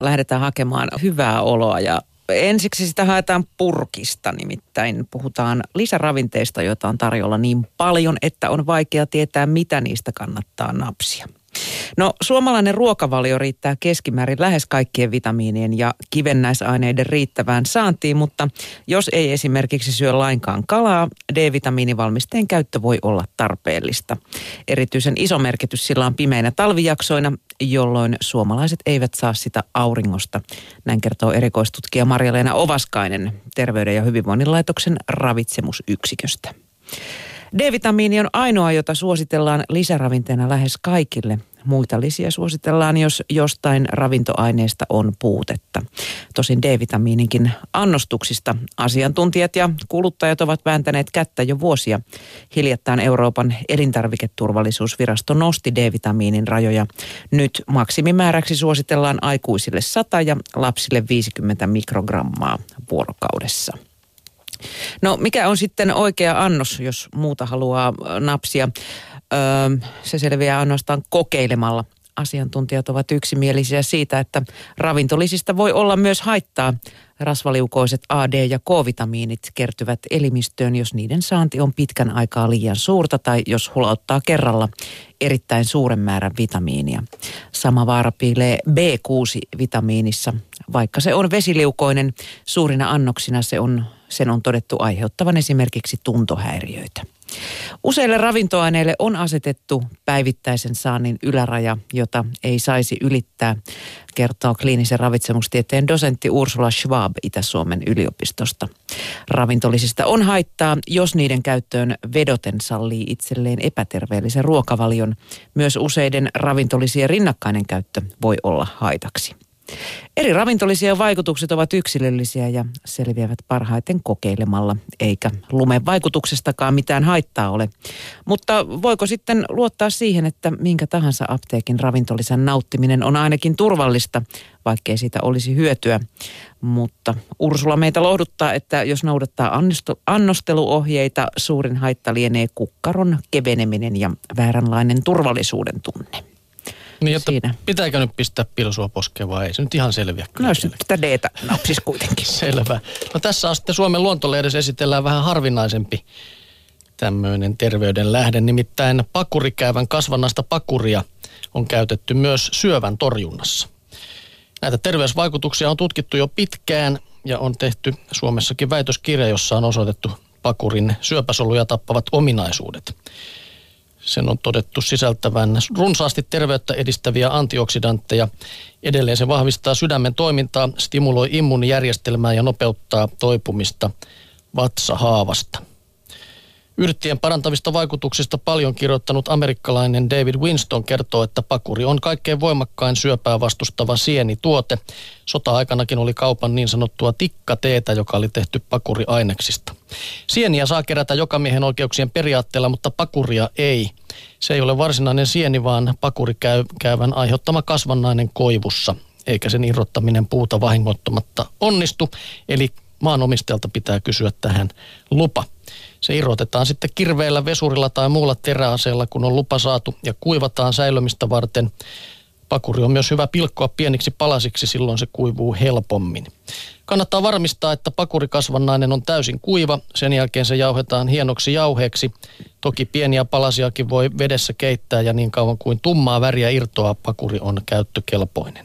lähdetään hakemaan hyvää oloa ja ensiksi sitä haetaan purkista, nimittäin puhutaan lisäravinteista, joita on tarjolla niin paljon, että on vaikea tietää, mitä niistä kannattaa napsia. No suomalainen ruokavalio riittää keskimäärin lähes kaikkien vitamiinien ja kivennäisaineiden riittävään saantiin, mutta jos ei esimerkiksi syö lainkaan kalaa, D-vitamiinivalmisteen käyttö voi olla tarpeellista. Erityisen iso merkitys sillä on pimeinä talvijaksoina, jolloin suomalaiset eivät saa sitä auringosta. Näin kertoo erikoistutkija Marja-Leena Ovaskainen Terveyden ja hyvinvoinnin laitoksen ravitsemusyksiköstä. D-vitamiini on ainoa, jota suositellaan lisäravinteena lähes kaikille. Muita lisiä suositellaan, jos jostain ravintoaineesta on puutetta. Tosin D-vitamiininkin annostuksista asiantuntijat ja kuluttajat ovat vääntäneet kättä jo vuosia. Hiljattain Euroopan elintarviketurvallisuusvirasto nosti D-vitamiinin rajoja. Nyt maksimimääräksi suositellaan aikuisille 100 ja lapsille 50 mikrogrammaa vuorokaudessa. No mikä on sitten oikea annos, jos muuta haluaa napsia? Öö, se selviää ainoastaan kokeilemalla. Asiantuntijat ovat yksimielisiä siitä, että ravintolisista voi olla myös haittaa. Rasvaliukoiset A, D ja K-vitamiinit kertyvät elimistöön, jos niiden saanti on pitkän aikaa liian suurta tai jos hulauttaa kerralla erittäin suuren määrän vitamiinia. Sama vaara piilee B6-vitamiinissa. Vaikka se on vesiliukoinen, suurina annoksina se on sen on todettu aiheuttavan esimerkiksi tuntohäiriöitä. Useille ravintoaineille on asetettu päivittäisen saannin yläraja, jota ei saisi ylittää, kertoo kliinisen ravitsemustieteen dosentti Ursula Schwab Itä-Suomen yliopistosta. Ravintolisista on haittaa, jos niiden käyttöön vedoten sallii itselleen epäterveellisen ruokavalion. Myös useiden ravintolisien rinnakkainen käyttö voi olla haitaksi. Eri ravintolisien vaikutukset ovat yksilöllisiä ja selviävät parhaiten kokeilemalla, eikä lumen vaikutuksestakaan mitään haittaa ole. Mutta voiko sitten luottaa siihen, että minkä tahansa apteekin ravintolisen nauttiminen on ainakin turvallista, vaikkei siitä olisi hyötyä. Mutta Ursula meitä lohduttaa, että jos noudattaa annosteluohjeita, suurin haitta lienee kukkaron keveneminen ja vääränlainen turvallisuuden tunne. Niin, että siinä. pitääkö nyt pistää pilsua poskeen vai ei? Se nyt ihan selviä. Kyllä no sitten tätä d napsis kuitenkin. Selvä. No tässä on sitten Suomen luontolehdessä esitellään vähän harvinaisempi tämmöinen terveyden lähde. Nimittäin pakurikäyvän kasvannasta pakuria on käytetty myös syövän torjunnassa. Näitä terveysvaikutuksia on tutkittu jo pitkään ja on tehty Suomessakin väitöskirja, jossa on osoitettu pakurin syöpäsoluja tappavat ominaisuudet. Sen on todettu sisältävän runsaasti terveyttä edistäviä antioksidantteja. Edelleen se vahvistaa sydämen toimintaa, stimuloi immuunijärjestelmää ja nopeuttaa toipumista vatsahaavasta. Yrttien parantavista vaikutuksista paljon kirjoittanut amerikkalainen David Winston kertoo, että pakuri on kaikkein voimakkain syöpää vastustava sienituote. Sota-aikanakin oli kaupan niin sanottua tikkateetä, joka oli tehty pakuriaineksista. Sieniä saa kerätä jokamiehen oikeuksien periaatteella, mutta pakuria ei. Se ei ole varsinainen sieni, vaan pakurikäyvän aiheuttama kasvannainen koivussa, eikä sen irrottaminen puuta vahingoittamatta onnistu. Eli maanomistajalta pitää kysyä tähän lupa. Se irrotetaan sitten kirveellä, vesurilla tai muulla teräaseella, kun on lupa saatu ja kuivataan säilömistä varten. Pakuri on myös hyvä pilkkoa pieniksi palasiksi, silloin se kuivuu helpommin. Kannattaa varmistaa, että pakurikasvannainen on täysin kuiva. Sen jälkeen se jauhetaan hienoksi jauheeksi. Toki pieniä palasiakin voi vedessä keittää ja niin kauan kuin tummaa väriä irtoaa, pakuri on käyttökelpoinen.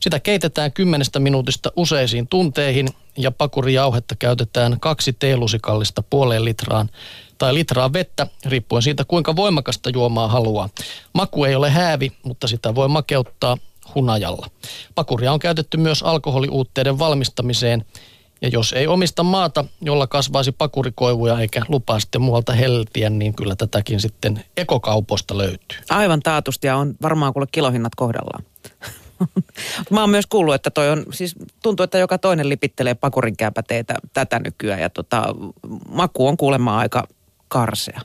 Sitä keitetään kymmenestä minuutista useisiin tunteihin ja pakurijauhetta käytetään kaksi teelusikallista puoleen litraan tai litraa vettä, riippuen siitä kuinka voimakasta juomaa haluaa. Maku ei ole häävi, mutta sitä voi makeuttaa hunajalla. Pakuria on käytetty myös alkoholiuutteiden valmistamiseen. Ja jos ei omista maata, jolla kasvaisi pakurikoivuja eikä lupaa sitten muualta heltiä, niin kyllä tätäkin sitten ekokaupoista löytyy. Aivan taatusti ja on varmaan kuule kilohinnat kohdallaan. Mä oon myös kuullut, että toi on, siis tuntuu, että joka toinen lipittelee pakurin tätä nykyään ja tota, maku on kuulemma aika karsea.